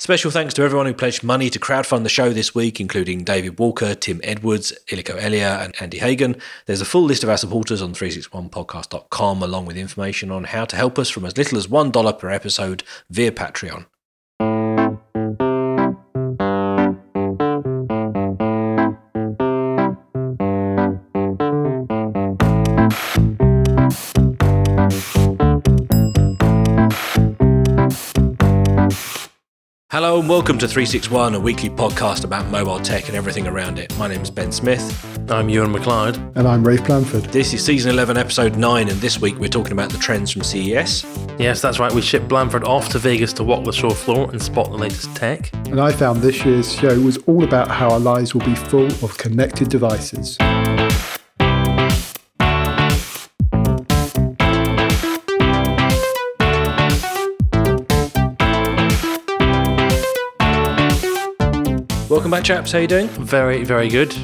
Special thanks to everyone who pledged money to crowdfund the show this week, including David Walker, Tim Edwards, Iliko Elia, and Andy Hagen. There's a full list of our supporters on 361podcast.com, along with information on how to help us from as little as $1 per episode via Patreon. Hello and welcome to 361, a weekly podcast about mobile tech and everything around it. My name is Ben Smith. I'm Ewan MacLeod. And I'm Rafe Blandford. This is season 11, episode 9, and this week we're talking about the trends from CES. Yes, that's right. We shipped Blandford off to Vegas to walk the show floor and spot the latest tech. And I found this year's show was all about how our lives will be full of connected devices. Welcome back, chaps. How you doing? Very, very good.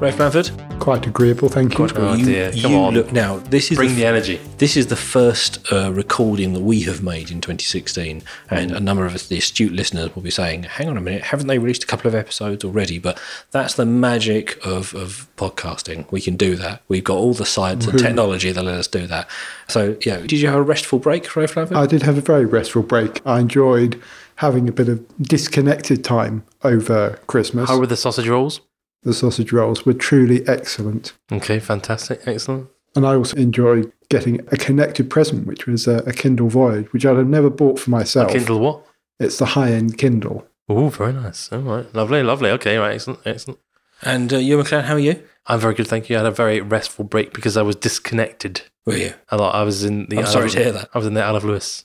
Rafe Blandford? Quite agreeable, thank you. Oh, you, dear. Come you on. Look, now, this is Bring the, the energy. This is the first uh, recording that we have made in 2016, and a number of us, the astute listeners will be saying, "Hang on a minute, haven't they released a couple of episodes already?" But that's the magic of, of podcasting. We can do that. We've got all the science and technology that let us do that. So, yeah, did you have a restful break, Rafe Blandford? I did have a very restful break. I enjoyed having a bit of disconnected time over Christmas. How were the sausage rolls? The sausage rolls were truly excellent. Okay, fantastic. Excellent. And I also enjoyed getting a connected present, which was a, a Kindle Voyage, which I'd have never bought for myself. Kindle what? It's the high end Kindle. Oh, very nice. All right. Lovely, lovely. Okay, right. Excellent, excellent. and uh, you, MacLeod, how are you? I'm very good, thank you. I had a very restful break because I was disconnected. Were you? I thought I was in the I'm Isle sorry of- to hear that. I was in the Isle of Lewis.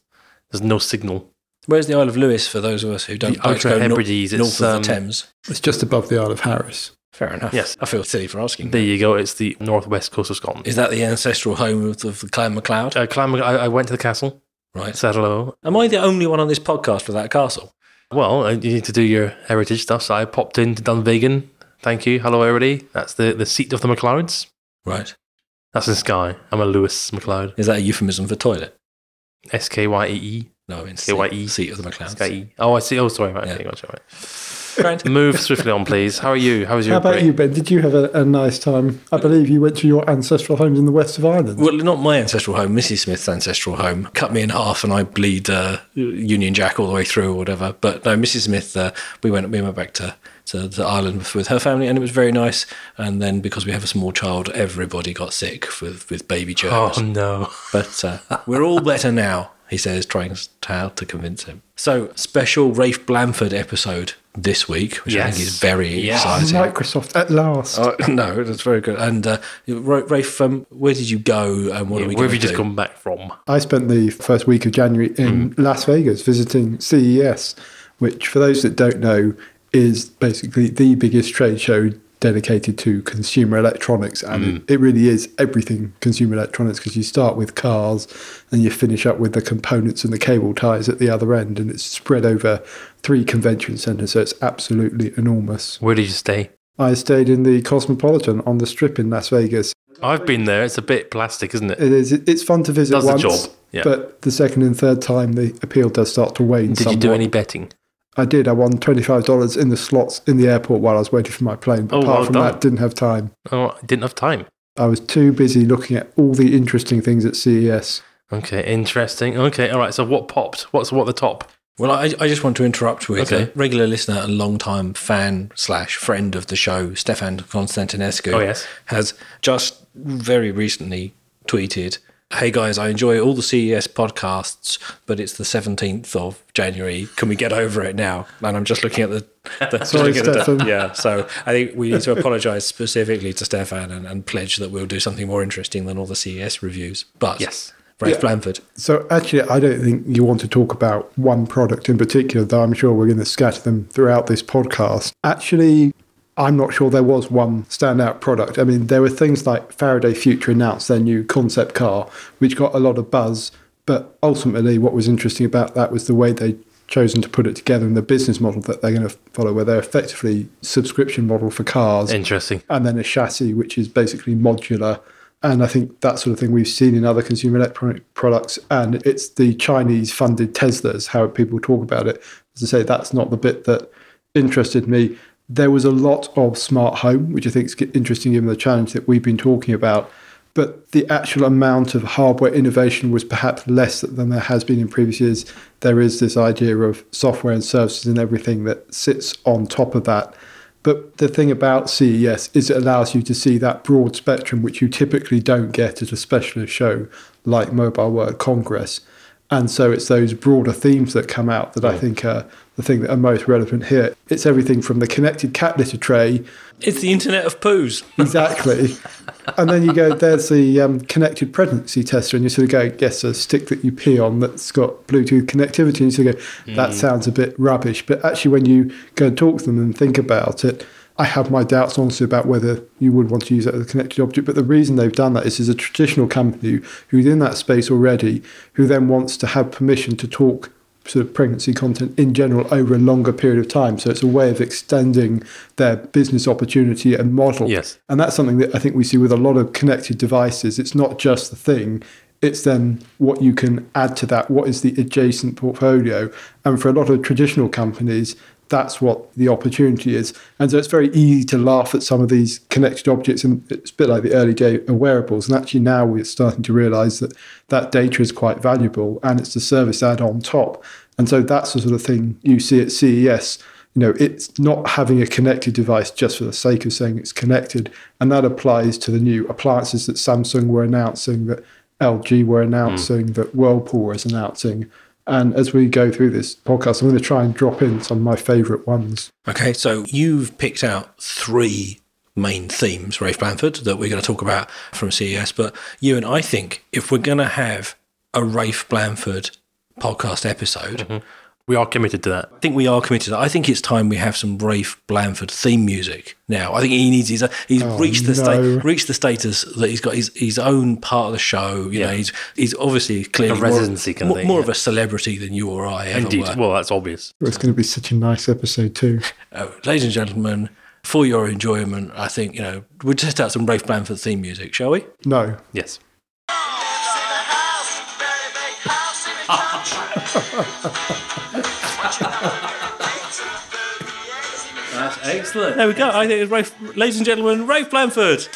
There's no signal. Where's the Isle of Lewis for those of us who don't The like to Outer go Hebrides, north it's, of um, the Thames? It's just above the Isle of Harris. Fair enough. Yes. I feel silly for asking. There you go. It's the northwest coast of Scotland. Is that the ancestral home of the, of the Clan MacLeod? Uh, Clan- I, I went to the castle, right. said hello. Am I the only one on this podcast for that castle? Well, uh, you need to do your heritage stuff. So I popped into Dunvegan. Thank you. Hello, everybody. That's the, the seat of the MacLeods. Right. That's in Skye. I'm a Lewis MacLeod. Is that a euphemism for toilet? S K Y E E. No, I mean K-Y-E. seat, seat of the MacLeods. Skye E. Oh, I see. Oh, sorry. Right. Yeah. Okay, gotcha, right. Grand. Move swiftly on, please. How are you? How was your How about break? you, Ben? Did you have a, a nice time? I believe you went to your ancestral homes in the west of Ireland. Well, not my ancestral home, Mrs. Smith's ancestral home. Cut me in half and I bleed uh, Union Jack all the way through or whatever. But no, Mrs. Smith, uh, we went we went back to, to, to Ireland with, with her family and it was very nice. And then because we have a small child, everybody got sick with, with baby germs. Oh no. But uh, we're all better now, he says, trying to, to convince him. So, special Rafe Blandford episode this week, which I think is very Yes. exciting. Microsoft at last. Oh, no, that's very good. And uh, Rafe, um, where did you go and what are we Where have you to just come back from? I spent the first week of January in Las Vegas visiting CES, which, for those that don't know, is basically the biggest trade show dedicated to consumer electronics. And it, mm. it really is everything consumer electronics because you start with cars and you finish up with the components and the cable ties at the other end. And it's spread over three convention centers. So it's absolutely enormous. Where did you stay? I stayed in the Cosmopolitan on the strip in Las Vegas. I've been there. It's a bit plastic, isn't it? It is. It's fun to visit Does the once, job, yeah. but the second and third time the appeal does start to wane. Did you do any betting? I did. I won twenty five dollars in the slots in the airport while I was waiting for my plane. But Oh, apart well from done. that, didn't have time. Oh, I didn't have time. I was too busy looking at all the interesting things at CES. Okay, interesting. Okay, all right. So what popped? What's what the top? Well, I, I just want to interrupt with Okay. a regular listener and long-time fan slash friend of the show, Stefan Constantinescu. Oh, yes. has just very recently tweeted, "Hey guys, I enjoy all the CES podcasts, but it's the seventeenth of January. Can we get over it now?" And I'm just looking at the, the just Sorry, looking at the- Stefan. yeah. So I think we need to apologise specifically to Stefan and, and pledge that we'll do something more interesting than all the CES reviews. But Yes. Rafe Yeah. Blandford. So actually, I don't think you want to talk about one product in particular, though I'm sure we're going to scatter them throughout this podcast. Actually, I'm not sure there was one standout product. I mean, there were things like Faraday Future announced their new concept car, which got a lot of buzz. But ultimately, what was interesting about that was the way they chosen to put it together and the business model that they're going to follow, where they're effectively subscription model for cars Interesting. and then a chassis which is basically modular And I think that sort of thing we've seen in other consumer electronic products. And it's the Chinese funded Teslas, how people talk about it. As I say, that's not the bit that interested me. There was a lot of smart home, which I think is interesting given the challenge that we've been talking about. But the actual amount of hardware innovation was perhaps less than there has been in previous years. There is this idea of software and services and everything that sits on top of that. But the thing about CES is it allows you to see that broad spectrum, which you typically don't get at a specialist show like Mobile World Congress. And so it's those broader themes that come out that I think are the thing that are most relevant here. It's everything from the connected cat litter tray. It's the Internet of Poos. Exactly. and then you go, there's the um, connected pregnancy tester, and you sort of go, yes, a stick that you pee on that's got Bluetooth connectivity. And you sort of go, that sounds a bit rubbish. But actually, when you go and talk to them and think about it, I have my doubts honestly about whether you would want to use that as a connected object. But the reason they've done that is there's a traditional company who's in that space already, who then wants to have permission to talk sort of pregnancy content in general over a longer period of time. So it's a way of extending their business opportunity and model. Yes. And that's something that I think we see with a lot of connected devices. It's not just the thing, it's then what you can add to that. What is the adjacent portfolio? And for a lot of traditional companies, that's what the opportunity is. And so it's very easy to laugh at some of these connected objects, and it's a bit like the early day of wearables. And actually, now we're starting to realize that that data is quite valuable and it's the service add on top. And so that's the sort of thing you see at CES. You know, it's not having a connected device just for the sake of saying it's connected. And that applies to the new appliances that Samsung were announcing, that LG were hmm. announcing, that Whirlpool is announcing. And as we go through this podcast, I'm going to try and drop in some of my favorite ones. Okay, so you've picked out three main themes, Rafe Blandford, that we're going to talk about from CES. But you and I think if we're going to have a Rafe Blandford podcast episode, mm-hmm. We are committed to that. I think we are committed. To that. I think it's time we have some Rafe Blandford theme music now. I think he needs his. He's reached the no. state, reached the status that he's got his, his own part of the show. You know, he's he's obviously clearly A residency more, kind of thing, more yeah. of a celebrity than you or I ever Indeed. were. Well, that's obvious. It's going to be such a nice episode, too. Uh, ladies and gentlemen, for your enjoyment, I think you know we'll test out some Rafe Blandford theme music, shall we? No. Yes. That's excellent. There we go. I think it's Rafe, ladies and gentlemen, Rafe Blandford.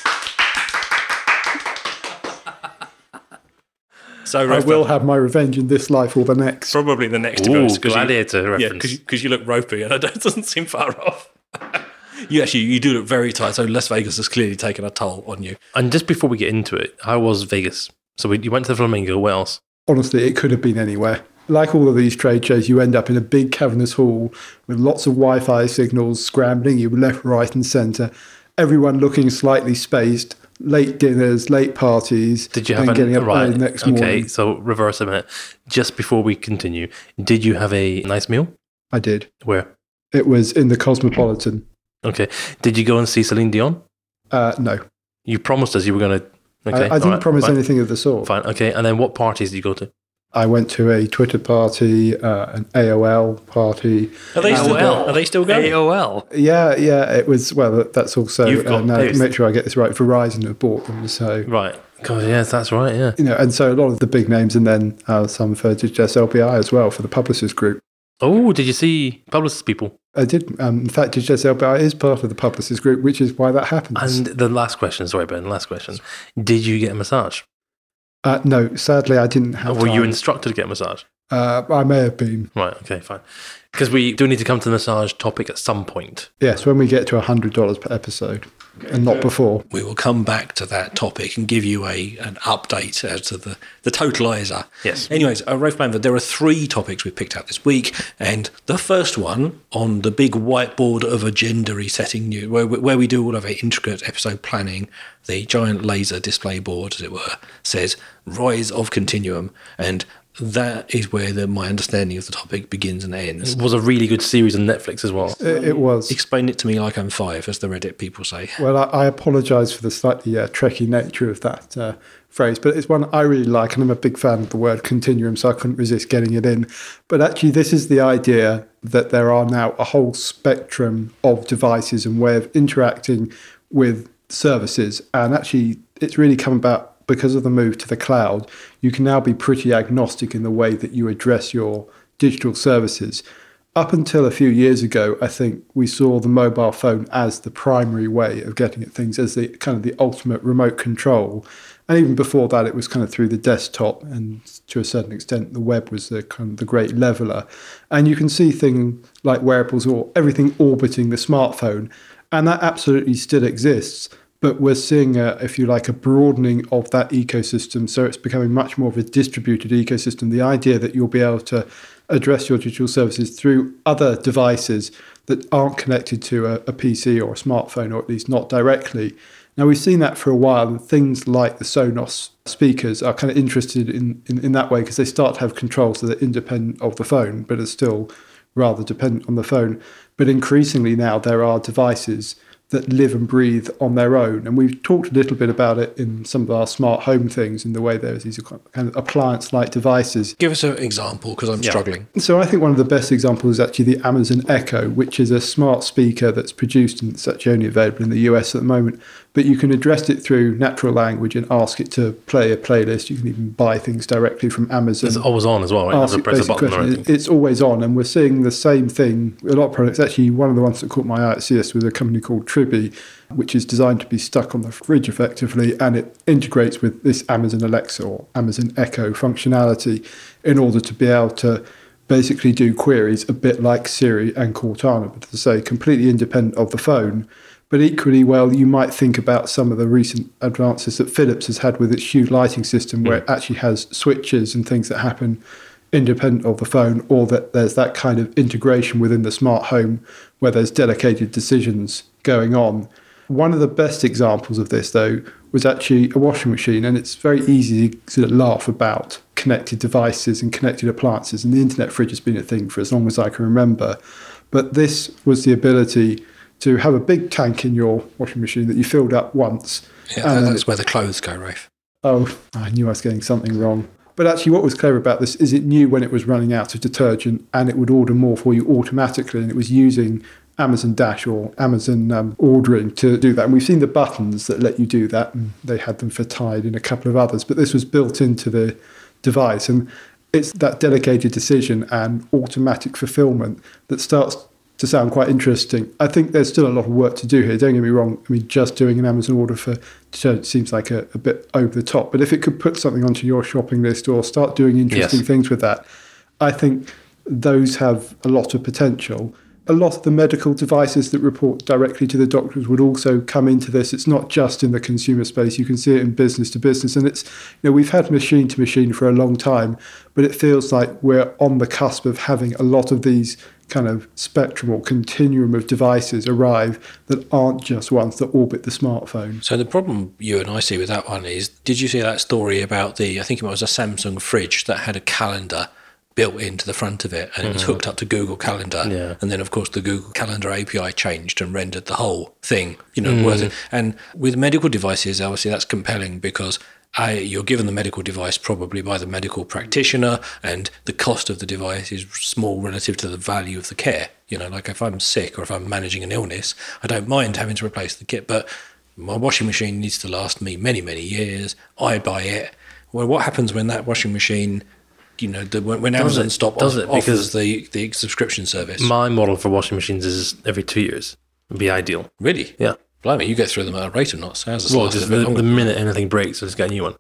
so I will Blandford- have my revenge in this life or the next. probably the next to Ooh, go because you, gladiator yeah, because you look ropey and it doesn't seem far off. you actually you do look very tight. So Las Vegas has clearly taken a toll on you. And just before we get into it, how was Vegas? So we, you went to the Flamingo. What else? Honestly, it could have been anywhere. Like all of these trade shows, you end up in a big cavernous hall with lots of Wi Fi signals scrambling you left, right, and centre. Everyone looking slightly spaced. Late dinners, late parties. Did you have and an, getting up right? early next okay, morning? so reverse a minute. Just before we continue, did you have a nice meal? I did. Where? It was in the Cosmopolitan. Okay. Did you go and see Celine Dion? Uh, no, You promised us you were going to. Okay. I, I didn't alright, promise anything of the sort. Fine. Okay. And then what parties did you go to? I went to a Twitter party, uh, an AOL party. Are they still AOL. Are they still going? AOL. Yeah, yeah, it was. Well, that's also. You've got uh, now, those. make sure I get this right. Verizon have bought them, so Right. God, yes, that's right. Yeah. you know, and so a lot of the big names, and then uh, some for DigitasLBi as well for the publishers group. Oh, did you see Publicis people? I did. Um, in fact, DigitasLBi is part of the publishers group, which is why that happens. And the last question, sorry, Ben, last question. Did you get a massage? Uh, no, sadly, I didn't have. Were you instructed to get a massage? Uh, I may have been. Right. Okay. Fine. Because we do need to come to the massage topic at some point. Yes, when we get to hundred dollars per episode, and not before. We will come back to that topic and give you a an update as to the, the totalizer. Yes. Anyways, uh, Rafe Blandford, there are three topics we've picked out this week. And the first one on the big whiteboard of agendery setting, new, where, we- where we do all of our intricate episode planning, the giant laser display board, as it were, says Rise of Continuum. And that is where the, my understanding of the topic begins and ends. It was a really good series on Netflix as well. It, it was. Explain it to me like I'm five, as the Reddit people say. Well, I, I apologise for the slightly uh, tricky nature of that uh, phrase, but it's one I really like, and I'm a big fan of the word continuum, so I couldn't resist getting it in. But actually, this is the idea that there are now a whole spectrum of devices and way of interacting with services. And actually, it's really come about because of the move to the cloud. You can now be pretty agnostic in the way that you address your digital services. Up until a few years ago, I think we saw the mobile phone as the primary way of getting at things, as the kind of the ultimate remote control. And even before that, it was kind of through the desktop, and to a certain extent, the web was the kind of the great leveler. And you can see things like wearables or everything orbiting the smartphone, and that absolutely still exists. But we're seeing, a, if you like, a broadening of that ecosystem. So it's becoming much more of a distributed ecosystem. The idea that you'll be able to address your digital services through other devices that aren't connected to a, a, PC or a smartphone, or at least not directly. Now, we've seen that for a while, and things like the Sonos speakers are kind of interested in, in, in that way because they start to have control so they're independent of the phone, but are still rather dependent on the phone. But increasingly now, there are devices that live and breathe on their own. And we've talked a little bit about it in some of our smart home things in the way there's these kind of appliance like devices. Give us an example because I'm yeah. struggling. So I think one of the best examples is actually the Amazon Echo, which is a smart speaker that's produced and it's actually only available in the US at the moment but you can address it through natural language and ask it to play a playlist. You can even buy things directly from Amazon. It's always on as well, right? Ask press a button It's always on, and we're seeing the same thing. A lot of products. Actually, one of the ones that caught my eye at CES was a company called Triby, which is designed to be stuck on the fridge effectively, and it integrates with this Amazon Alexa or Amazon Echo functionality in order to be able to basically do queries a bit like Siri and Cortana, but to say completely independent of the phone but equally, well, you might think about some of the recent advances that Philips has had with its Hue lighting system, where it mm. actually has switches and things that happen independent of the phone, or that there's that kind of integration within the smart home where there's dedicated decisions going on. One of the best examples of this, though, was actually a washing machine, and it's very easy to sort of laugh about connected devices and connected appliances, and the internet fridge has been a thing for as long as I can remember. But this was the ability to have a big tank in your washing machine that you filled up once. Yeah, that's where the clothes go, Rafe. Oh, I knew I was getting something wrong. But actually, what was clever about this is it knew when it was running out of detergent and it would order more for you automatically. And it was using Amazon Dash or Amazon um, ordering to do that. And we've seen the buttons that let you do that. And they had them for Tide and a couple of others. But this was built into the device. And it's that delegated decision and automatic fulfillment that starts to sound quite interesting. I think there's still a lot of work to do here. Don't get me wrong. I mean, just doing an Amazon order for detergent seems like a, a bit over the top. But if it could put something onto your shopping list or start doing interesting yes. things with that, I think those have a lot of potential. A lot of the medical devices that report directly to the doctors would also come into this. It's not just in the consumer space. You can see it in business to business. And it's, you know, we've had machine to machine for a long time, but it feels like we're on the cusp of having a lot of these kind of spectrum or continuum of devices arrive that aren't just ones that orbit the smartphone. So the problem you and I see with that one is, did you see that story about the? I think it was a Samsung fridge that had a calendar built into the front of it and it was mm-hmm. hooked up to Google Calendar. Yeah. And then, of course, the Google Calendar API changed and rendered the whole thing, you know, mm. worth it. And with medical devices, obviously, that's compelling because I, you're given the medical device probably by the medical practitioner, and the cost of the device is small relative to the value of the care. You know, like if I'm sick or if I'm managing an illness, I don't mind having to replace the kit, but my washing machine needs to last me many, many years. I buy it. Well, what happens when that washing machine you know, the, when, Amazon stop does it offers the, the subscription service. My model for washing machines is every two years. Would be ideal. Really? Yeah. Blimey, you get through them at a rate of knots. How's well, just the, the minute anything breaks, I just get a new one.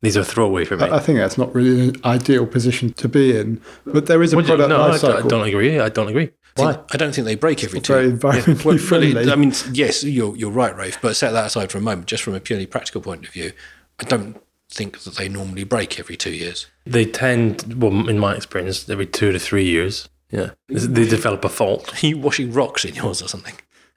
These are throwaway for me. I think that's not really an ideal position to be in. But there is a product no, life cycle. I don't agree. I don't agree. Why? I don't think they break every two. Very environmentally yeah. well, friendly. I mean, yes, you're you're right, Rafe. But set that aside for a moment, just from a purely practical point of view, I don't think that they normally break every two years. They tend, well, in my experience, every two to three years. Yeah, they develop a fault. Are you washing rocks in yours or something?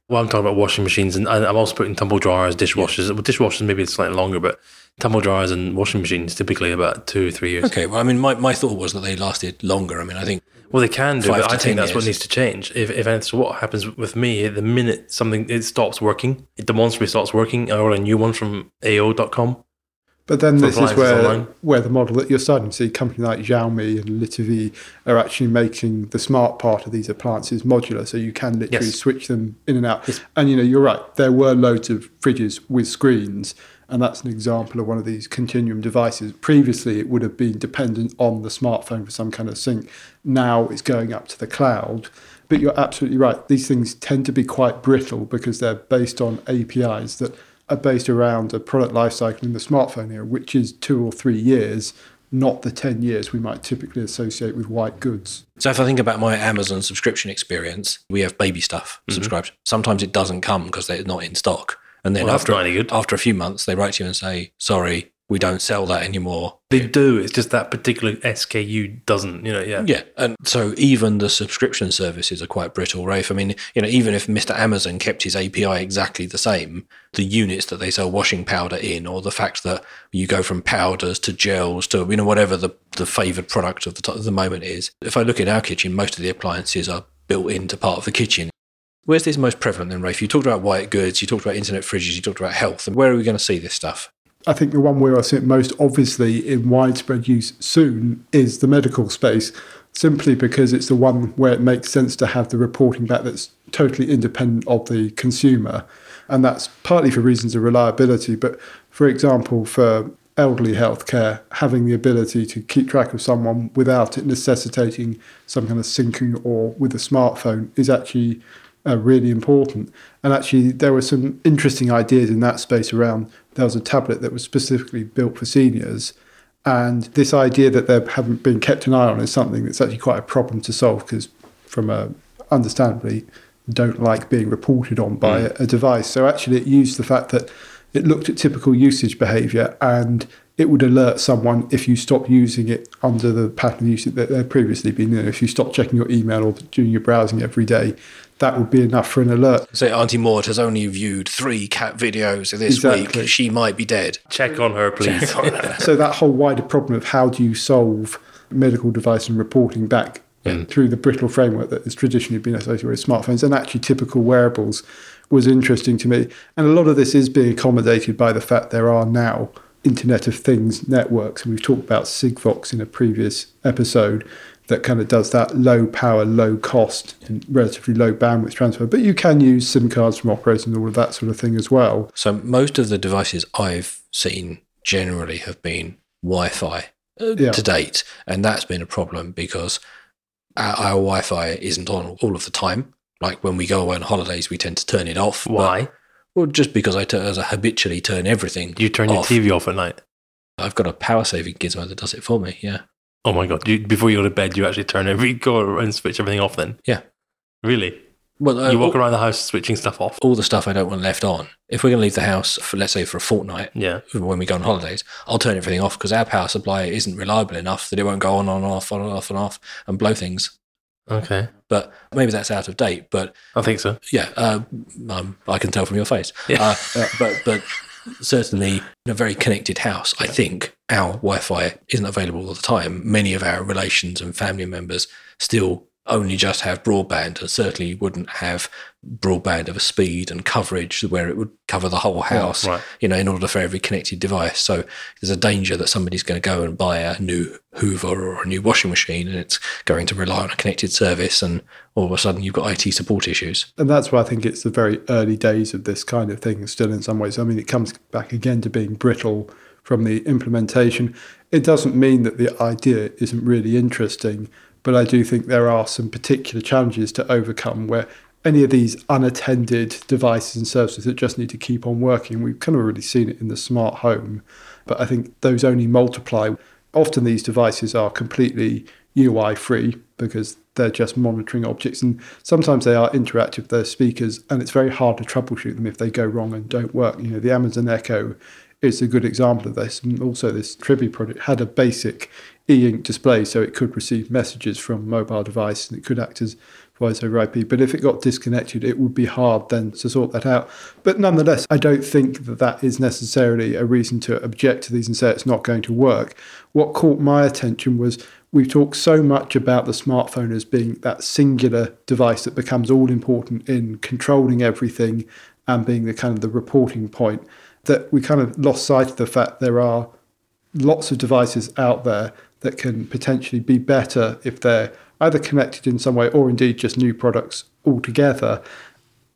Well, I'm talking about washing machines, and I'm also putting tumble dryers, dishwashers. Well, dishwashers maybe it's slightly longer, but tumble dryers and washing machines typically about two or three years. Okay, well, I mean, my, my thought was that they lasted longer. I mean, I think. Well, they can do, but I think that's years. what needs to change. If, if that's what happens with me, the minute something it stops working, it demonstrably stops working, I order a new one from AO.com, But then this is where online. where the model that you're starting to see companies like Xiaomi and LeTV are actually making the smart part of these appliances modular, so you can literally Yes. switch them in and out. And you know, you're right. There were loads of fridges with screens, and that's an example of one of these continuum devices. Previously, it would have been dependent on the smartphone for some kind of sync. Now it's going up to the cloud. But you're absolutely right. These things tend to be quite brittle because they're based on APIs that are based around a product lifecycle in the smartphone era, which is two or three years, not the 10 years we might typically associate with white goods. So if I think about my Amazon subscription experience, we have baby stuff mm-hmm. subscribed. Sometimes it doesn't come because they're not in stock. And then Well, after, not any good. after a few months, they write to you and say, sorry, we don't sell that anymore. They do. It's just that particular SKU doesn't. You know. Yeah. Yeah, and so even the subscription services are quite brittle, Rafe. I mean, you know, even if Mr. Amazon kept his API exactly the same, the units that they sell washing powder in, or the fact that you go from powders to gels to you know whatever the the favoured product of the, t- of the moment is. If I look at our kitchen, most of the appliances are built into part of the kitchen. Where's this most prevalent then, Rafe? You talked about white goods, you talked about internet fridges, you talked about health. And where are we going to see this stuff? I think the one where I see it most obviously in widespread use soon is the medical space, simply because it's the one where it makes sense to have the reporting back that's totally independent of the consumer. And that's partly for reasons of reliability, but for example, for elderly healthcare, having the ability to keep track of someone without it necessitating some kind of syncing or with a smartphone is actually uh, really important. And actually, there were some interesting ideas in that space around. There was a tablet that was specifically built for seniors. And this idea that they haven't been kept an eye on is something that's actually quite a problem to solve because, from a understandably, don't like being reported on by a, a device. So actually, it used the fact that it looked at typical usage behavior and it would alert someone if you stop using it under the pattern of usage that they've previously been in. If you stop checking your email or doing your browsing every day, that would be enough for an alert. Say Auntie Maud has only viewed three cat videos this Exactly. week. She might be dead. Check on her, please. So that whole wider problem of how do you solve medical device and reporting back through the brittle framework that has traditionally been associated with smartphones and actually typical wearables was interesting to me. And a lot of this is being accommodated by the fact there are now Internet of Things networks. And we've talked about Sigfox in a previous episode that kind of does that low power, low cost, and relatively low bandwidth transfer. But you can use SIM cards from operators and all of that sort of thing as well. So most of the devices I've seen generally have been Wi-Fi uh, Yeah. to date, and that's been a problem because our, our Wi-Fi isn't on all of the time. Like when we go away on holidays, we tend to turn it off. but- Why? well, just because I, as I habitually turn everything. You turn your. TV off at night. I've got a power saving gizmo that does it for me. Yeah. Oh my god! You, before you go to bed, you actually turn every go and switch everything off. Then Yeah. really, Well, uh, you walk all, around the house switching stuff off. all the stuff I don't want left on. If we're going to leave the house for, let's say, for a fortnight, Yeah, when we go on holidays, I'll turn everything off because our power supply isn't reliable enough that it won't go on and off, on and off and off and blow things. okay, But maybe that's out of date. But I think so. yeah, uh, um, I can tell from your face. Yeah. Uh, but but certainly in a very connected house, I think our Wi-Fi isn't available all the time. Many of our relations and family members still only just have broadband, and certainly wouldn't have broadband of a speed and coverage where it would cover the whole house. right. You know, in order for every connected device. So there's a danger that somebody's going to go and buy a new Hoover or a new washing machine, and it's going to rely on a connected service, and all of a sudden you've got IT support issues. And that's why I think it's the very early days of this kind of thing, still in some ways. I mean, it comes back again to being brittle from the implementation. It doesn't mean that the idea isn't really interesting, but I do think there are some particular challenges to overcome where any of these unattended devices and services that just need to keep on working, we've kind of already seen it in the smart home, but I think those only multiply. Often these devices are completely UI free because they're just monitoring objects, and sometimes they are interactive. They're speakers, and it's very hard to troubleshoot them if they go wrong and don't work. You know, the Amazon Echo is a good example of this. And also, this Triby project had a basic e-ink display, so it could receive messages from mobile device and it could act as voice over IP. But if it got disconnected, it would be hard then to sort that out. But nonetheless, I don't think that that is necessarily a reason to object to these and say it's not going to work. What caught my attention was we've talked so much about the smartphone as being that singular device that becomes all important in controlling everything and being the kind of the reporting point that we kind of lost sight of the fact there are lots of devices out there that can potentially be better if they're either connected in some way or indeed just new products altogether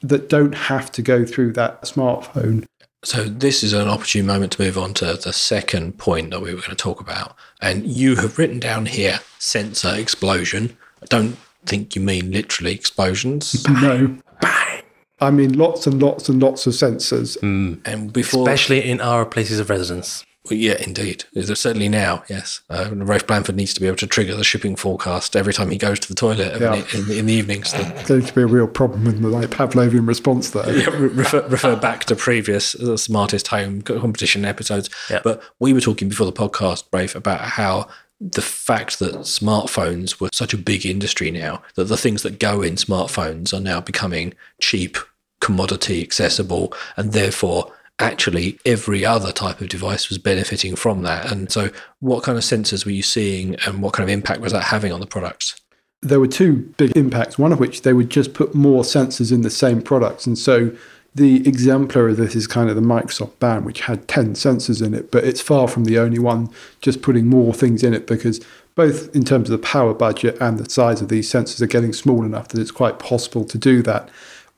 that don't have to go through that smartphone. So this is an opportune moment to move on to the second point that we were going to talk about. And you have written down here sensor explosion. I don't think you mean literally explosions. No. Bang. I mean, lots and lots and lots of sensors. Hmm. And before Especially in our places of residence. Well, yeah, indeed. Certainly now, yes. Uh, Rafe Blandford needs to be able to trigger the shipping forecast every time he goes to the toilet Yeah. in, in, in the evenings. The, It's going to be a real problem in the like Pavlovian response there. yeah, refer, refer back to previous uh, smartest home competition episodes. Yeah. But we were talking before the podcast, Rafe, about how the fact that smartphones were such a big industry now that the things that go in smartphones are now becoming cheap, commodity accessible, and therefore actually every other type of device was benefiting from that. And so, what kind of sensors were you seeing, and what kind of impact was that having on the products? there were two big impacts, one of which they would just put more sensors in the same products. And so the exemplar of this is kind of the Microsoft band, which had 10 sensors in it, but it's far from the only one just putting more things in it because both in terms of the power budget and the size of these sensors are getting small enough that it's quite possible to do that.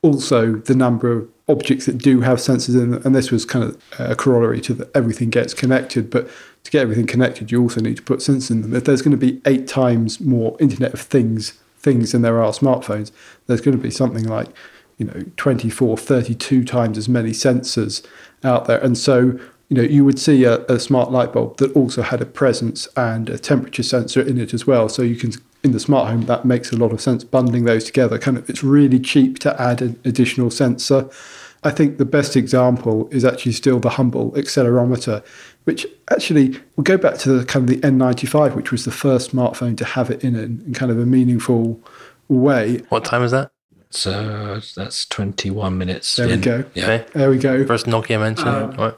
Also, the number of objects that do have sensors in them, and this was kind of a corollary to everything gets connected, but to get everything connected, you also need to put sensors in them. If there's going to be eight times more Internet of Things things than there are smartphones, there's going to be something like, you know, 24, 32 times as many sensors out there. And so, you know, you would see a, a smart light bulb that also had a presence and a temperature sensor in it as well. So you can, in the smart home, that makes a lot of sense bundling those together. Kind of, it's really cheap to add an additional sensor. I think the best example is actually still the Humble accelerometer, which actually will go back to the kind of the N95, which was the first smartphone to have it in, a, in kind of a meaningful way. What time is that? So that's 21 minutes. There we go. Yeah. There we go. First Nokia mention. Uh, right.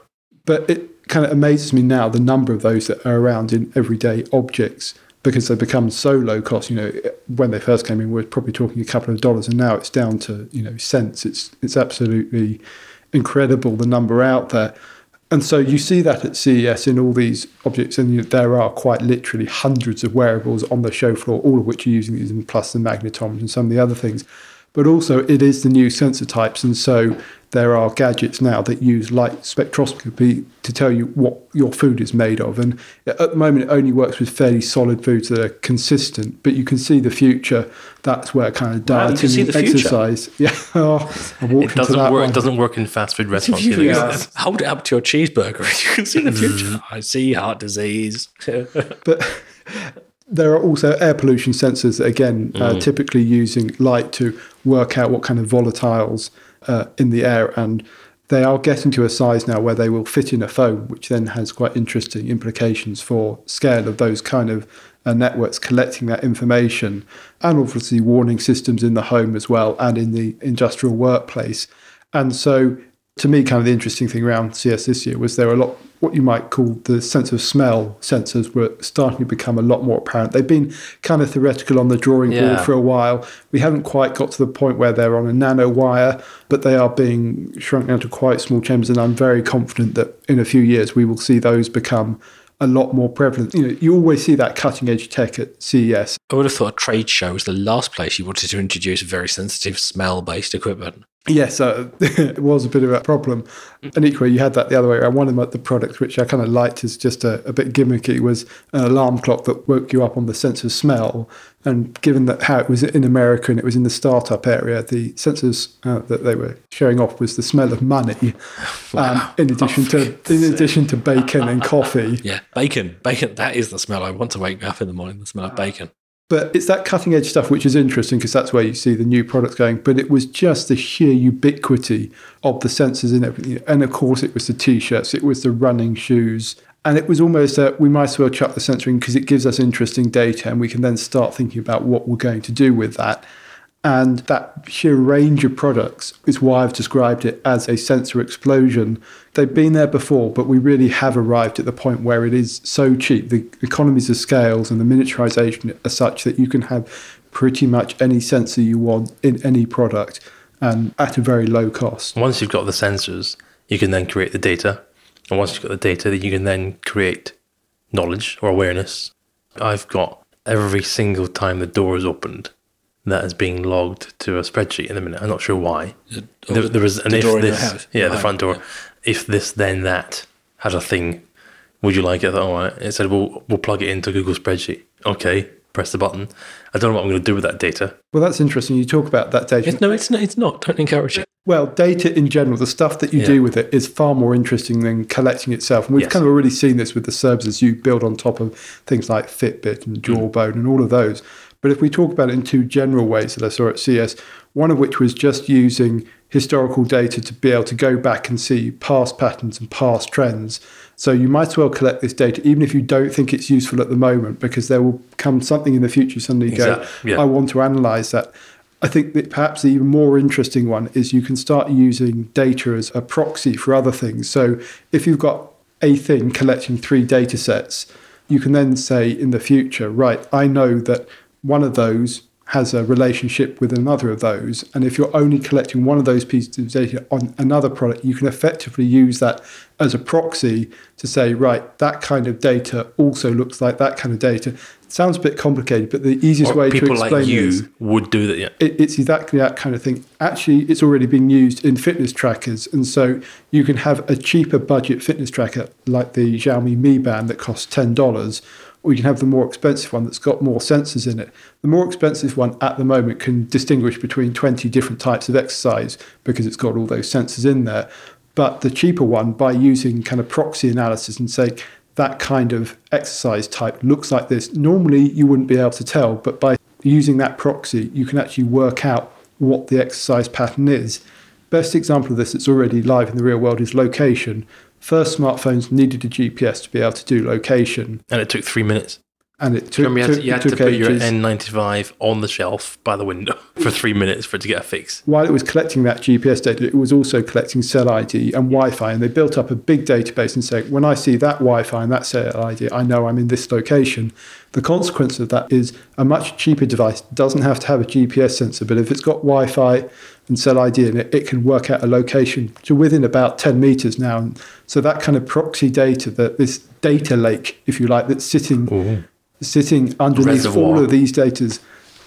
But it kind of amazes me now the number of those that are around in everyday objects because they become so low cost. You know, when they first came in, we are probably talking a couple of dollars, and now it's down to you know cents. It's it's absolutely incredible the number out there. And so you see that at CES in all these objects, and there are quite literally hundreds of wearables on the show floor, all of which are using these, and plus the magnetometers and some of the other things. But also, it is the new sensor types, and so there are gadgets now that use light spectroscopy to tell you what your food is made of. And at the moment, it only works with fairly solid foods that are consistent. But you can see the future. That's where kind of Wow, you dieting can see and the future. exercise. Yeah, oh, I walked It doesn't work. It doesn't work in fast food restaurants. You either. Yeah. hold it up to your cheeseburger, you can see the future. Mm. I see heart disease. but there are also air pollution sensors that again are mm. typically using light to work out what kind of volatiles uh, in the air and they are getting to a size now where they will fit in a phone which then has quite interesting implications for scale of those kind of uh, networks collecting that information and obviously warning systems in the home as well and in the industrial workplace. And so to me, kind of the interesting thing around CES this year was there were a lot what you might call the sense of smell sensors were starting to become a lot more apparent. They've been kind of theoretical on the drawing Yeah. board for a while. We haven't quite got to the point where they're on a nano wire, but they are being shrunk down to quite small chambers. And I'm very confident that in a few years we will see those become a lot more prevalent. You know, you always see that cutting edge tech at CES. I would have thought a trade show was the last place you wanted to introduce very sensitive smell based equipment. Yes, uh, it was a bit of a problem. And equally, you had that the other way around. One of the, products, which I kind of liked as just a, a bit gimmicky, was an alarm clock that woke you up on the sense of smell. And given that how it was in America and it was in the startup area, the sensors uh, that they were showing off was the smell of money, um, in addition to in addition to bacon and coffee. Yeah, bacon. Bacon, that is the smell I want to wake me up in the morning, the smell of bacon. But it's that cutting edge stuff which is interesting because that's where you see the new products going. But it was just the sheer ubiquity of the sensors and everything. And of course, it was the t shirts, it was the running shoes. And it was almost that we might as well chuck the sensor in because it gives us interesting data and we can then start thinking about what we're going to do with that. And that sheer range of products is why I've described it as a sensor explosion. They've been there before, but we really have arrived at the point where it is so cheap. The economies of scales and the miniaturization are such that you can have pretty much any sensor you want in any product and at a very low cost. Once you've got the sensors, you can then create the data, and once you've got the data, you can then create knowledge or awareness. I've got every single time the door is opened, that is being logged to a spreadsheet in a minute. I'm not sure why. There, there was an the if door in your this, yeah, the front door. yeah. If this, then that had a thing. Would you like it? Thought, all right. It said, we'll, we'll plug it into Google spreadsheet. Okay, press the button. I don't know what I'm going to do with that data. Well, that's interesting. You talk about that data. It's, no, it's not. It's not. Don't encourage it. Well, data in general, the stuff that you Yeah. do with it is far more interesting than collecting itself. And we've Yes. kind of already seen this with the services you build on top of things like Fitbit and mm. Jawbone and all of those. But if we talk about it in two general ways that I saw at CES, one of which was just using historical data to be able to go back and see past patterns and past trends. So you might as well collect this data, even if you don't think it's useful at the moment, because there will come something in the future. Suddenly, you go, yeah. I want to analyze that. I think that perhaps the even more interesting one is you can start using data as a proxy for other things. So if you've got a thing collecting three data sets, you can then say in the future, right, I know that one of those has a relationship with another of those. And if you're only collecting one of those pieces of data on another product, you can effectively use that as a proxy to say, right, that kind of data also looks like that kind of data. It sounds a bit complicated, but the easiest Or way to people explain like you would do that. Yeah. it, it's exactly that kind of thing. Actually, it's already being used in fitness trackers, and so you can have a cheaper budget fitness tracker like the Xiaomi Mi Band that costs ten dollars, or you can have the more expensive one that's got more sensors in it. The more expensive one at the moment can distinguish between twenty different types of exercise because it's got all those sensors in there. But the cheaper one, by using kind of proxy analysis and saying that kind of exercise type looks like this. Normally, you wouldn't be able to tell, but by using that proxy, you can actually work out what the exercise pattern is. Best example of this that's already live in the real world is location. First smartphones needed a GPS to be able to do location, And it took three minutes. and it took, Remember, you had took, you had it to took put your. N95 on the shelf by the window for three minutes for it to get a fix. while it was collecting that GPS data, it was also collecting cell ID and Wi Fi. And they built up a big database and said, when I see that Wi Fi and that cell ID, I know I'm in this location. The consequence of that is a much cheaper device doesn't have to have a GPS sensor, but if it's got Wi Fi and cell ID and it, it can work out a location to within about 10 meters now. And so that kind of proxy data, that this data lake, if you like, that's sitting sitting underneath Reservoir. all of these datas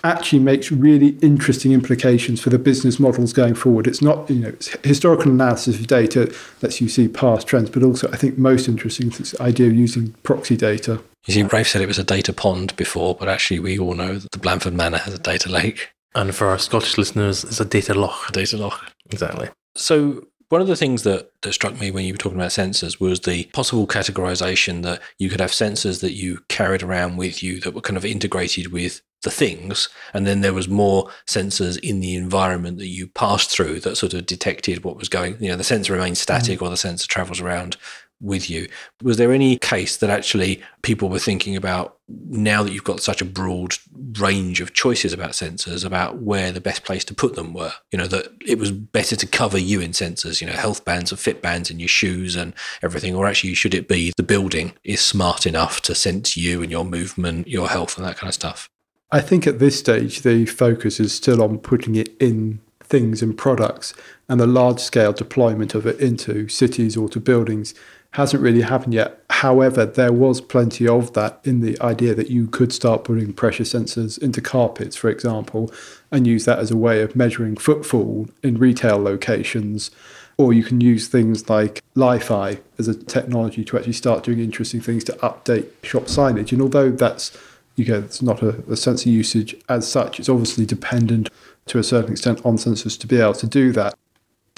actually makes really interesting implications for the business models going forward. It's not, you know, it's historical analysis of data lets you see past trends, but also I think most interesting is this idea of using proxy data. You see, Rafe said it was a data pond before, but actually, we all know that the Blandford Manor has a data lake, And for our Scottish listeners, it's a data lock. a data lock. Exactly. So one of the things that, that struck me when you were talking about sensors was the possible categorization that you could have sensors that you carried around with you that were kind of integrated with the things, and then there was more sensors in the environment that you passed through that sort of detected what was going. You know, the sensor remains static mm. or the sensor travels around with you. Was there any case that actually people were thinking about now that you've got such a broad range of choices about sensors, about where the best place to put them were? You know, that it was better to cover you in sensors, you know, health bands or fit bands in your shoes and everything, or actually should it be the building is smart enough to sense you and your movement, your health, and that kind of stuff? I think at this stage, the focus is still on putting it in things and products, and the large scale deployment of it into cities or to buildings hasn't really happened yet. However, there was plenty of that in the idea that you could start putting pressure sensors into carpets, for example, and use that as a way of measuring footfall in retail locations. Or you can use things like Li-Fi as a technology to actually start doing interesting things to update shop signage. And although that's you know, it's not a, a sensor usage as such. It's obviously dependent to a certain extent on sensors to be able to do that.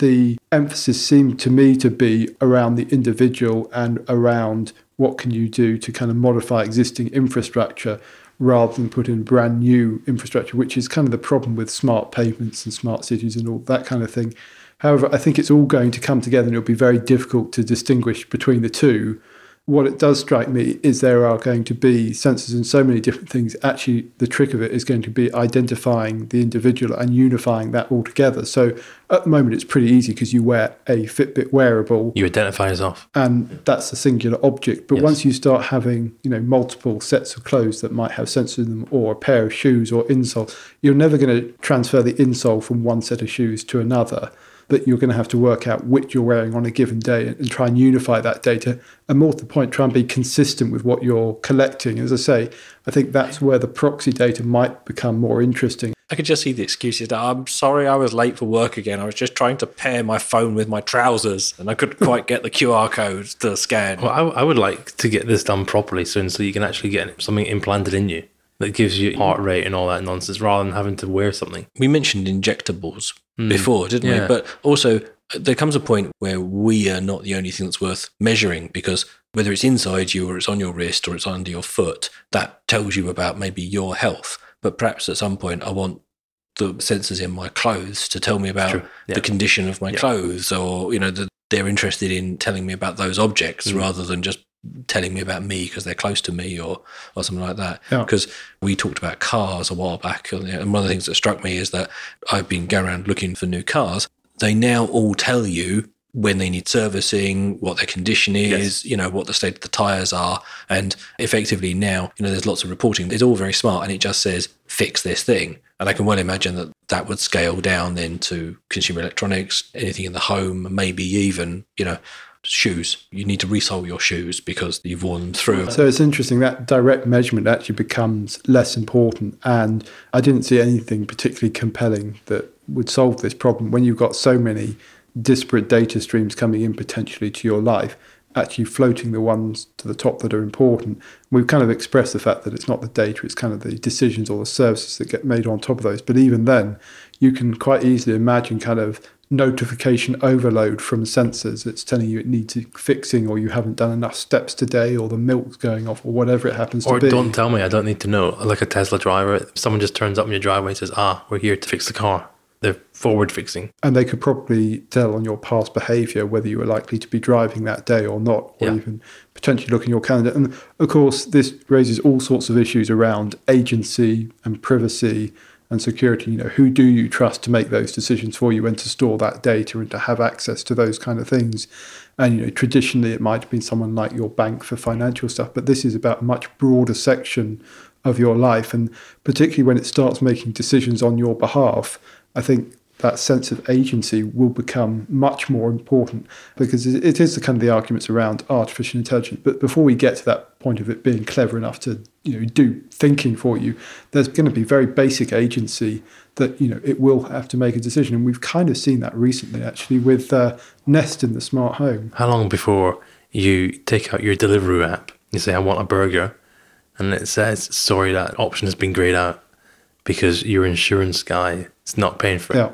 The emphasis seemed to me to be around the individual and around what can you do to kind of modify existing infrastructure rather than put in brand new infrastructure, which is kind of the problem with smart pavements and smart cities and all that kind of thing. However, I think it's all going to come together and it'll be very difficult to distinguish between the two what it does strike me is there are going to be sensors in so many different things. Actually, the trick of it is going to be identifying the individual and unifying that all together. So at the moment, it's pretty easy because you wear a Fitbit wearable You identify yourself. and that's a singular object. But Yes. once you start having, you know, multiple sets of clothes that might have sensors in them, or a pair of shoes or insole, you're never going to transfer the insole from one set of shoes to another. That you're going to have to work out which you're wearing on a given day and, and try and unify that data. And more to the point, try and be consistent with what you're collecting. As I say, I think that's where the proxy data might become more interesting. I could just see the excuses. Now, I'm sorry I was late for work again. I was just trying to pair my phone with my trousers and I couldn't quite get the QR code to scan. Well, I, I would like to get this done properly soon so you can actually get something implanted in you that gives you heart rate and all that nonsense rather than having to wear something. we mentioned injectables before, didn't Yeah. we? But also, there comes a point where we are not the only thing that's worth measuring because whether it's inside you or it's on your wrist or it's under your foot, that tells you about maybe your health. But perhaps at some point, I want the sensors in my clothes to tell me about Yeah. the condition of my Yeah. clothes, or you know, that they're interested in telling me about those objects Mm. rather than just telling me about me because they're close to me or or something like that. Yeah. Because we talked about cars a while back, and one of the things that struck me is that I've been going around looking for new cars. They now all tell you when they need servicing, what their condition is, Yes. you know, what the state of the tires are, and effectively now, you know, there's lots of reporting. It's all very smart, and it just says fix this thing. And I can well imagine that that would scale down then to consumer electronics, anything in the home, maybe even, you know, shoes. You need to resole your shoes because you've worn them through. So it's interesting that direct measurement actually becomes less important. And I didn't see anything particularly compelling that would solve this problem when you've got so many disparate data streams coming in potentially to your life. Actually, floating the ones to the top that are important. We've kind of expressed the fact that it's not the data, it's kind of the decisions or the services that get made on top of those. But even then, you can quite easily imagine kind of notification overload from sensors that's telling you it needs fixing or you haven't done enough steps today or the milk's going off or whatever it happens Or to be. Or don't tell me, I don't need to know. Like a Tesla driver, someone just turns up in your driveway and says, ah, we're here to fix the car. They're forward fixing. and they could probably tell on your past behavior whether you were likely to be driving that day or not, or Yeah. even potentially look in your calendar. And of course, this raises all sorts of issues around agency and privacy and security. You know, who do you trust to make those decisions for you and to store that data and to have access to those kind of things? And you know, traditionally it might have been someone like your bank for financial stuff, but this is about a much broader section of your life, and particularly when it starts making decisions on your behalf, I think that sense of agency will become much more important because it is the kind of the arguments around artificial intelligence. But before we get to that point of it being clever enough to you know do thinking for you, there's going to be very basic agency that you know it will have to make a decision, and we've kind of seen that recently actually with uh, Nest in the smart home. How long before you take out your Deliveroo app, you say, I want a burger, and it says, sorry, that option has been grayed out because your insurance guy is not paying for it. Yeah.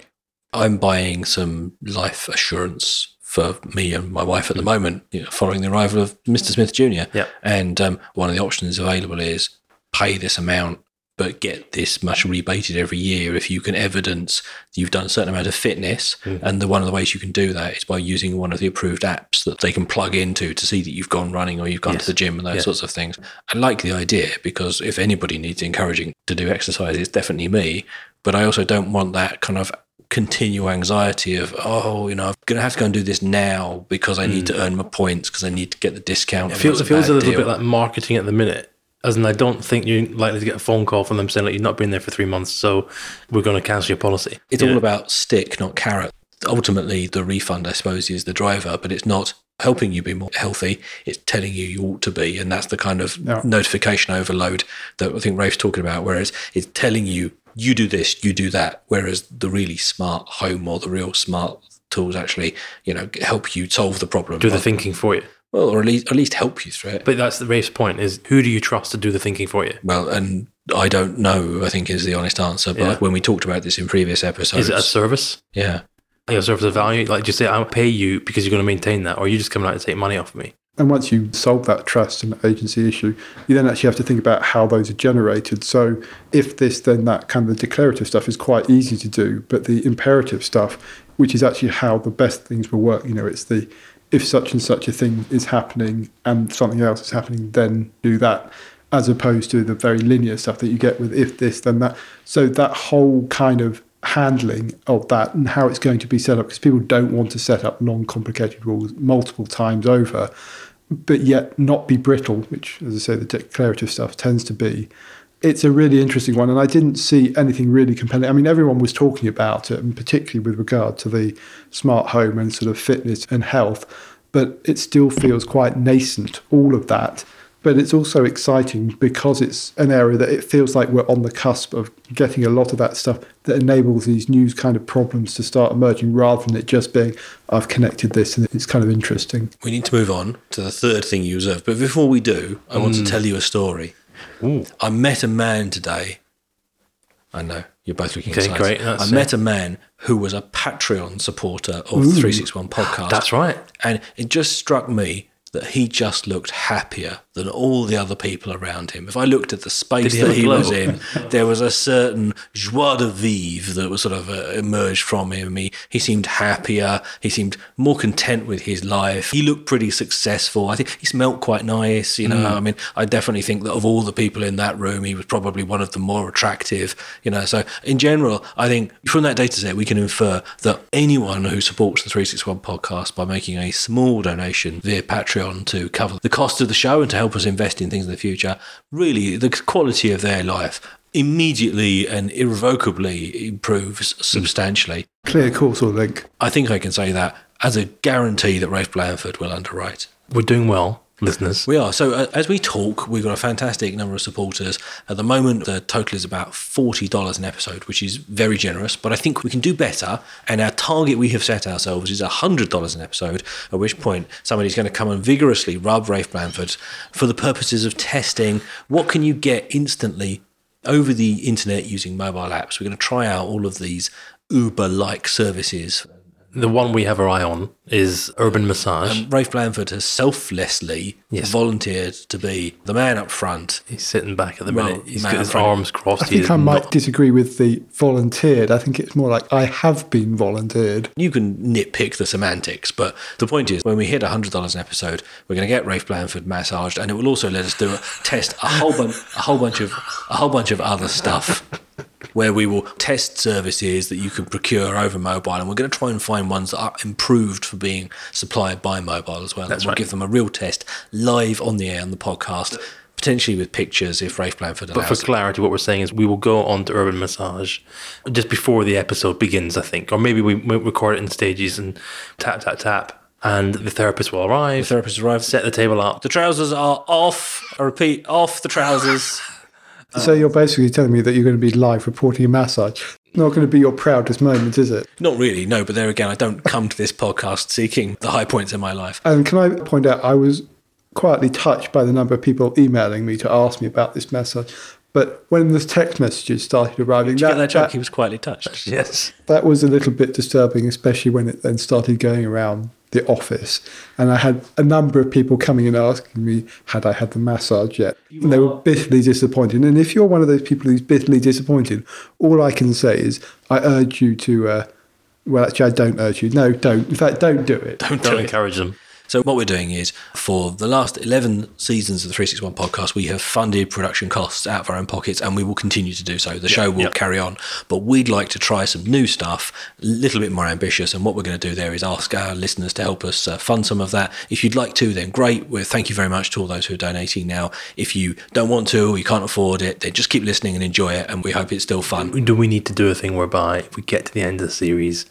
I'm buying some life assurance for me and my wife at the moment, you know, following the arrival of Mr. Smith Jr. Yeah. And um, one of the options available is pay this amount, but get this much rebated every year if you can evidence you've done a certain amount of fitness. And the one of the ways you can do that is by using one of the approved apps that they can plug into to see that you've gone running or you've gone Yes. to the gym and those Yes. sorts of things. I like the idea because if anybody needs encouraging to do exercise, it's definitely me. But I also don't want that kind of continual anxiety of oh you know i'm gonna have to go and do this now because i need to hmm. earn my points because i need to get the discount It feels, it feels a bad little deal. bit like marketing at the minute. As in, I don't think you're likely to get a phone call from them saying, like, you've not been there for three months, so we're going to cancel your policy. it's You all know? about stick not carrot ultimately the refund i suppose is the driver but it's not helping you be more healthy it's telling you you ought to be and that's the kind of Yeah. notification overload that i think rafe's talking about whereas it's telling you you do this you do that whereas the really smart home or the real smart tools actually you know help you solve the problem do the thinking for you. well or at least, at least help you through it But that's the race point is who do you trust to do the thinking for you? Well, and I don't know, I think is the honest answer. But Yeah. when we talked about this in previous episodes, Is it a service? yeah. Like a service of value? Like, do you say, I'll pay you because you're going to maintain that, or are you just coming out to take money off of me? And once you solve that trust and agency issue, you then actually have to think about how those are generated. So, if this, then that kind of the declarative stuff is quite easy to do, but the imperative stuff, which is actually how the best things will work, you know, it's the if such and such a thing is happening and something else is happening, then do that, as opposed to the very linear stuff that you get with if this, then that. So, that whole kind of handling of that and how it's going to be set up, because people don't want to set up long, complicated rules multiple times over but yet not be brittle, which, as I say, the declarative stuff tends to be. it's a really interesting one, and I didn't see anything really compelling. I mean, everyone was talking about it, and particularly with regard to the smart home and sort of fitness and health, but it still feels quite nascent, all of that. But it's also exciting because it's an area that it feels like we're on the cusp of getting a lot of that stuff that enables these new kind of problems to start emerging rather than it just being, I've connected this and it's kind of interesting. We need to move on to the third thing you observed. But before we do, I want to mm. tell you a story. Ooh. I met a man today. I know you're both looking Okay, excited. great, that's I it. met a man who was a Patreon supporter of the 361 podcast. That's right. And it just struck me that he just looked happier than all the other people around him. If I looked at the space he that he glow? was in, there was a certain joie de vivre that was sort of uh, emerged from him. He, he seemed happier. He seemed more content with his life. He looked pretty successful. I think he smelt quite nice. You know, Mm. I mean, I definitely think that of all the people in that room, he was probably one of the more attractive. You know, so in general, I think from that data set, we can infer that anyone who supports the 361 podcast by making a small donation via Patreon to cover the cost of the show and to help us invest in things in the future, really the quality of their life immediately and irrevocably improves substantially. Clear causal link. I think I can say that as a guarantee that Rafe Blandford will underwrite. We're doing well, listeners. We are. So uh, as we talk, we've got a fantastic number of supporters. At the moment, the total is about $40 an episode, which is very generous, but I think we can do better. And our target we have set ourselves is $100 an episode, at which point somebody's going to come and vigorously rub Rafe Blandford for the purposes of testing what can you get instantly over the internet using mobile apps. We're going to try out all of these Uber-like services The one we have our eye on is Urban Massage. Rafe Blandford has selflessly Yes. volunteered to be the man up front. He's sitting back at the Well, minute. He's man, got his I'm arms crossed. I think is I might not- disagree with the volunteered. I think it's more like I have been volunteered. You can nitpick the semantics, but the point is, when we hit $100 an episode, we're going to get Rafe Blandford massaged, and it will also let us do a test a whole bunch, a whole bunch of, a whole bunch of other stuff, where we will test services that you can procure over mobile, and we're going to try and find ones that are improved for being supplied by mobile as well. That's and we'll right. give them a real test live on the air on the podcast, potentially with pictures if Rafe Blandford allows. But for clarity, what we're saying is we will go on to Urban Massage just before the episode begins, I think. Or maybe we, we record it in stages and tap, tap, tap. And the therapist will arrive, The therapist arrives. set the table up. The trousers are off. I repeat, off the trousers. So you're basically telling me that you're going to be live reporting a massage. Not going to be your proudest moment, is it? Not really, no. But there again, I don't come to this podcast seeking the high points in my life. And can I point out, I was quietly touched by the number of people emailing me to ask me about this massage. But when the text messages started arriving, Did you that, get that joke? that, He was quietly touched. Yes. that was a little bit disturbing, especially when it then started going around the office. And I had a number of people coming and asking me, had I had the massage yet? And they were bitterly disappointed. And if you're one of those people who's bitterly disappointed, all I can say is, I urge you to, uh, well, actually, I don't urge you. No, don't. In fact, don't do it. Don't do Don't it. encourage them. So what we're doing is, for the last 11 seasons of the 361 podcast, we have funded production costs out of our own pockets, and we will continue to do so. The show will yeah. carry on, but we'd like to try some new stuff, a little bit more ambitious. And what we're going to do there is ask our listeners to help us uh, fund some of that. If you'd like to, then great. Well, thank you very much to all those who are donating now. If you don't want to, or you can't afford it, then just keep listening and enjoy it. And we hope it's still fun. Do we need to do a thing whereby if we get to the end of the series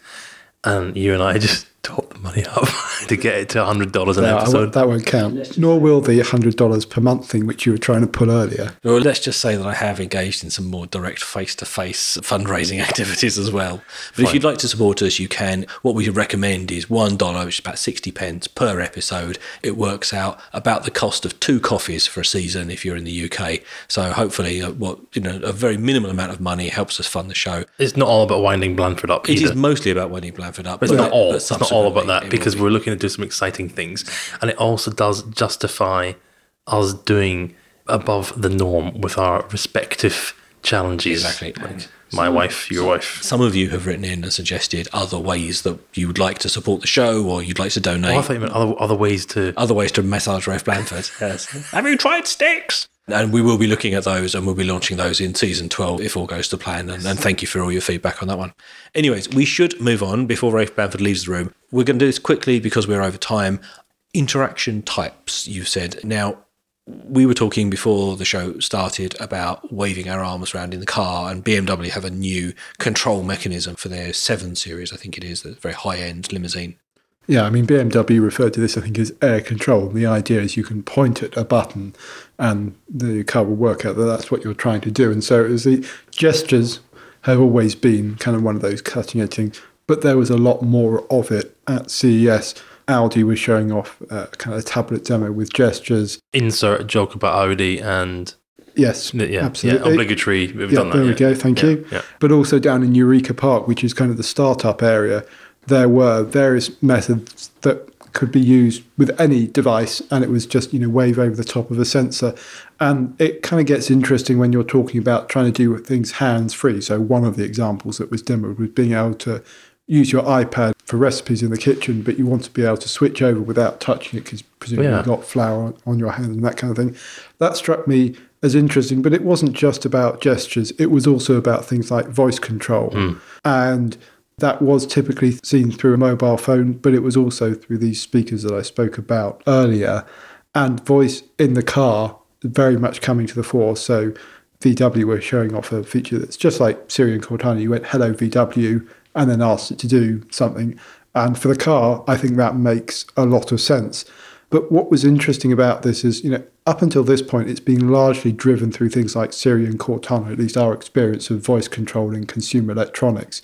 and you and I just top the money up to get it to $100 an No, I won't- episode? that won't count. Nor will the $100 per month thing, which you were trying to pull earlier. Well, let's just say that I have engaged in some more direct face to face fundraising activities as well. But if you'd like to support us, you can. What we recommend is $1, which is about 60 pence per episode. It works out about the cost of two coffees for a season if you're in the UK. So hopefully, uh, what you know, a very minimal amount of money helps us fund the show. It's not all about winding Blandford up. It either. is mostly about winding Blandford up. But it's not all. but It's not all about subsequently that because be. we're looking to do some exciting things, and it also does justify us doing above the norm with our respective challenges. Exactly. Like my wife, your wife. Some of you have written in and suggested other ways that you would like to support the show or you'd like to donate. Oh, I thought you meant other other ways to. other ways to massage Rafe Blandford. Yes. Have you tried sticks? And we will be looking at those and we'll be launching those in season 12 if all goes to plan. And, and thank you for all your feedback on that one. Anyways, we should move on before Rafe Blandford leaves the room. We're going to do this quickly because we're over time. Interaction types, you've said. Now, we were talking before the show started about waving our arms around in the car, and BMW have a new control mechanism for their 7 Series, I think it is, the very high end limousine. Yeah, I mean, BMW referred to this, I think, as air control. The idea is you can point at a button and the car will work out that that's what you're trying to do. And so it was the gestures have always been kind of one of those cutting edge things, but there was a lot more of it at CES. Audi was showing off uh, kind of a tablet demo with gestures. Insert a joke about Audi and Yes, yeah, absolutely. yeah, obligatory. We've Yeah, done that. there we go. Thank Yeah, you. Yeah. But also down in Eureka Park, which is kind of the startup area, there were various methods that could be used with any device, and it was just you know wave over the top of a sensor, and it kind of gets interesting when you're talking about trying to do things hands free. So one of the examples that was demoed was being able to use your iPad for recipes in the kitchen, but you want to be able to switch over without touching it because presumably Yeah. you've got flour on, on your hand and that kind of thing. That struck me as interesting, but it wasn't just about gestures. It was also about things like voice control. Hmm. And that was typically seen through a mobile phone, but it was also through these speakers that I spoke about earlier. And voice in the car very much coming to the fore. So VW were showing off a feature that's just like Siri and Cortana. You went, hello, VW, and then asked it to do something. And for the car, I think that makes a lot of sense. But what was interesting about this is, you know, up until this point, it's been largely driven through things like Siri and Cortana, at least our experience of voice control in consumer electronics.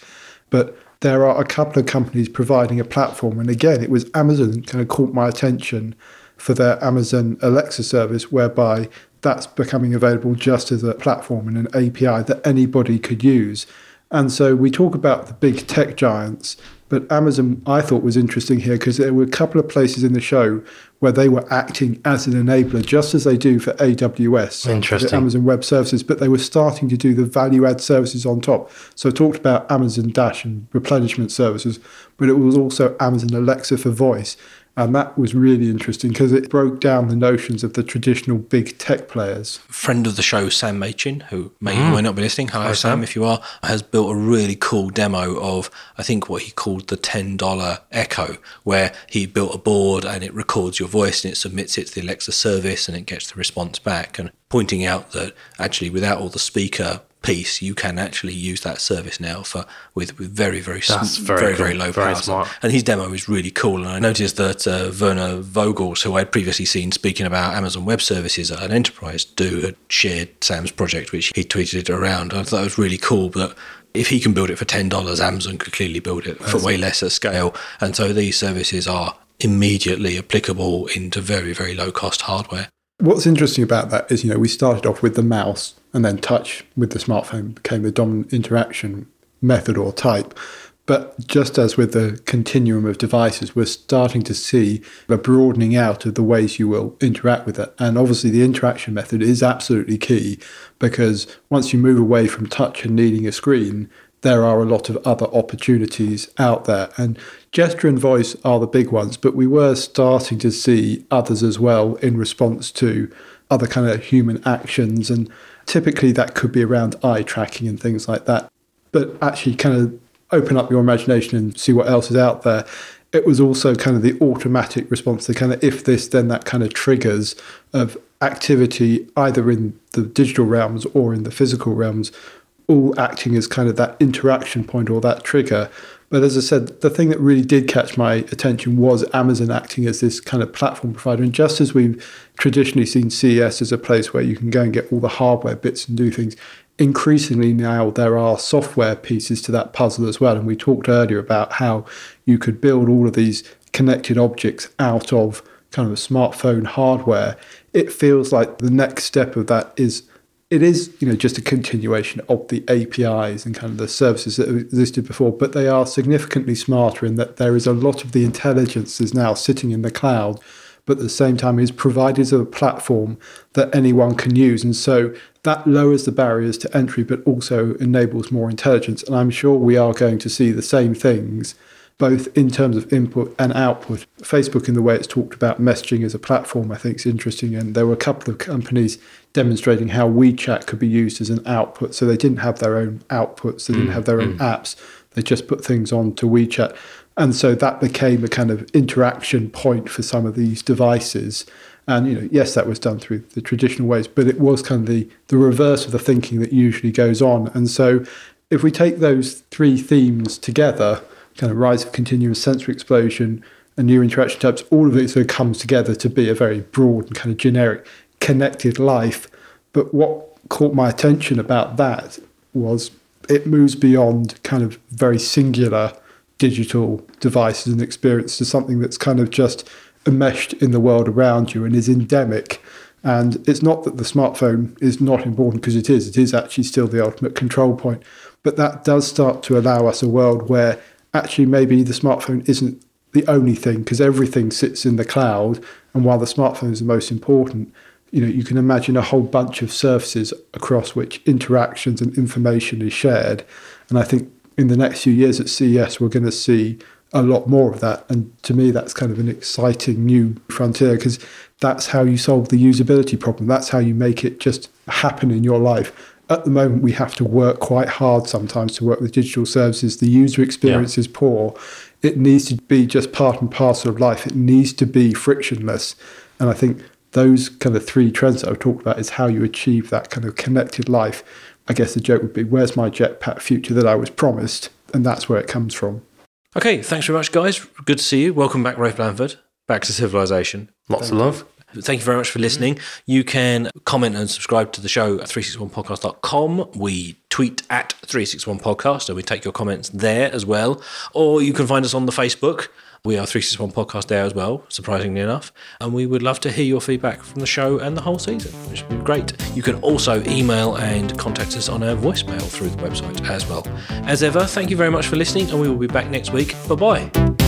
But there are a couple of companies providing a platform. And again, it was Amazon that kind of caught my attention for their Amazon Alexa service, whereby that's becoming available just as a platform and an API that anybody could use. And so we talk about the big tech giants, but Amazon I thought was interesting here because there were a couple of places in the show where they were acting as an enabler, just as they do for AWS, Interesting. the Amazon Web Services, but they were starting to do the value add services on top. So I talked about Amazon Dash and replenishment services, but it was also Amazon Alexa for voice. And that was really interesting because it broke down the notions of the traditional big tech players. friend of the show, Sam Machin, who may mm. or may not be listening. Hello, Sam, Sam. if you are, has built a really cool demo of, I think, what he called the $10 Echo, where he built a board and it records your voice and it submits it to the Alexa service and it gets the response back. And pointing out that actually, without all the speaker piece, you can actually use that service now for with, with very, very, sm- very very, cool. very low Very power. smart. And his demo is really cool. And I noticed that uh, Werner Vogels, who I'd previously seen speaking about Amazon Web Services at an enterprise, do had shared Sam's project, which he tweeted around. I thought it was really cool. But if he can build it for ten dollars, Amazon could clearly build it for way less at scale. And so these services are immediately applicable into very, very low cost hardware. What's interesting about that is, you know, we started off with the mouse and then touch with the smartphone became the dominant interaction method or type. But just as with the continuum of devices, we're starting to see a broadening out of the ways you will interact with it. And obviously, the interaction method is absolutely key because once you move away from touch and needing a screen, there are a lot of other opportunities out there. And gesture and voice are the big ones, but we were starting to see others as well in response to other kind of human actions. And typically that could be around eye tracking and things like that. But actually, kind of open up your imagination and see what else is out there. It was also kind of the automatic response, the kind of if this, then that kind of triggers of activity either in the digital realms or in the physical realms all acting as kind of that interaction point or that trigger. But as I said, the thing that really did catch my attention was Amazon acting as this kind of platform provider. And just as we've traditionally seen CES as a place where you can go and get all the hardware bits and do things, increasingly now there are software pieces to that puzzle as well. And we talked earlier about how you could build all of these connected objects out of kind of smartphone hardware. It feels like the next step of that is it is you know just a continuation of the APIs and kind of the services that existed before, but they are significantly smarter in that there is a lot of the intelligence is now sitting in the cloud, but at the same time is provided as a platform that anyone can use, and so that lowers the barriers to entry, but also enables more intelligence. And I'm sure we are going to see the same things both in terms of input and output. Facebook, in the way it's talked about messaging as a platform, I think is interesting. And there were a couple of companies demonstrating how WeChat could be used as an output. So they didn't have their own outputs, they didn't mm, have their own mm. apps, they just put things on to WeChat. And so that became a kind of interaction point for some of these devices. And you know, yes, that was done through the traditional ways, but it was kind of the the reverse of the thinking that usually goes on. And so, if we take those three themes together, kind of rise of continuous sensory explosion and new interaction types, all of it sort of comes together to be a very broad and kind of generic connected life. But what caught my attention about that was it moves beyond kind of very singular digital devices and experience to something that's kind of just enmeshed in the world around you and is endemic. And it's not that the smartphone is not important because it is, it is actually still the ultimate control point. But that does start to allow us a world where actually maybe the smartphone isn't the only thing because everything sits in the cloud. And while the smartphone is the most important, you know, you can imagine a whole bunch of surfaces across which interactions and information is shared. And I think in the next few years at CES, we're going to see a lot more of that. And to me, that's kind of an exciting new frontier because that's how you solve the usability problem. That's how you make it just happen in your life. At the moment, we have to work quite hard sometimes to work with digital services. The user experience yeah. is poor. It needs to be just part and parcel of life. It needs to be frictionless. And I think those kind of three trends that I've talked about is how you achieve that kind of connected life. I guess the joke would be, where's my jetpack future that I was promised? And that's where it comes from. Okay, thanks very much, guys. Good to see you. Welcome back, Rafe Blandford, Back to civilization. Lots Thank of love. Thank you very much for listening. You can comment and subscribe to the show at 361podcast.com. We tweet at 361podcast, and we take your comments there as well. Or you can find us on the Facebook. We are 361 Podcast there as well, surprisingly enough. And we would love to hear your feedback from the show and the whole season, which would be great. You can also email and contact us on our voicemail through the website as well. As ever, thank you very much for listening, and we will be back next week. Bye bye.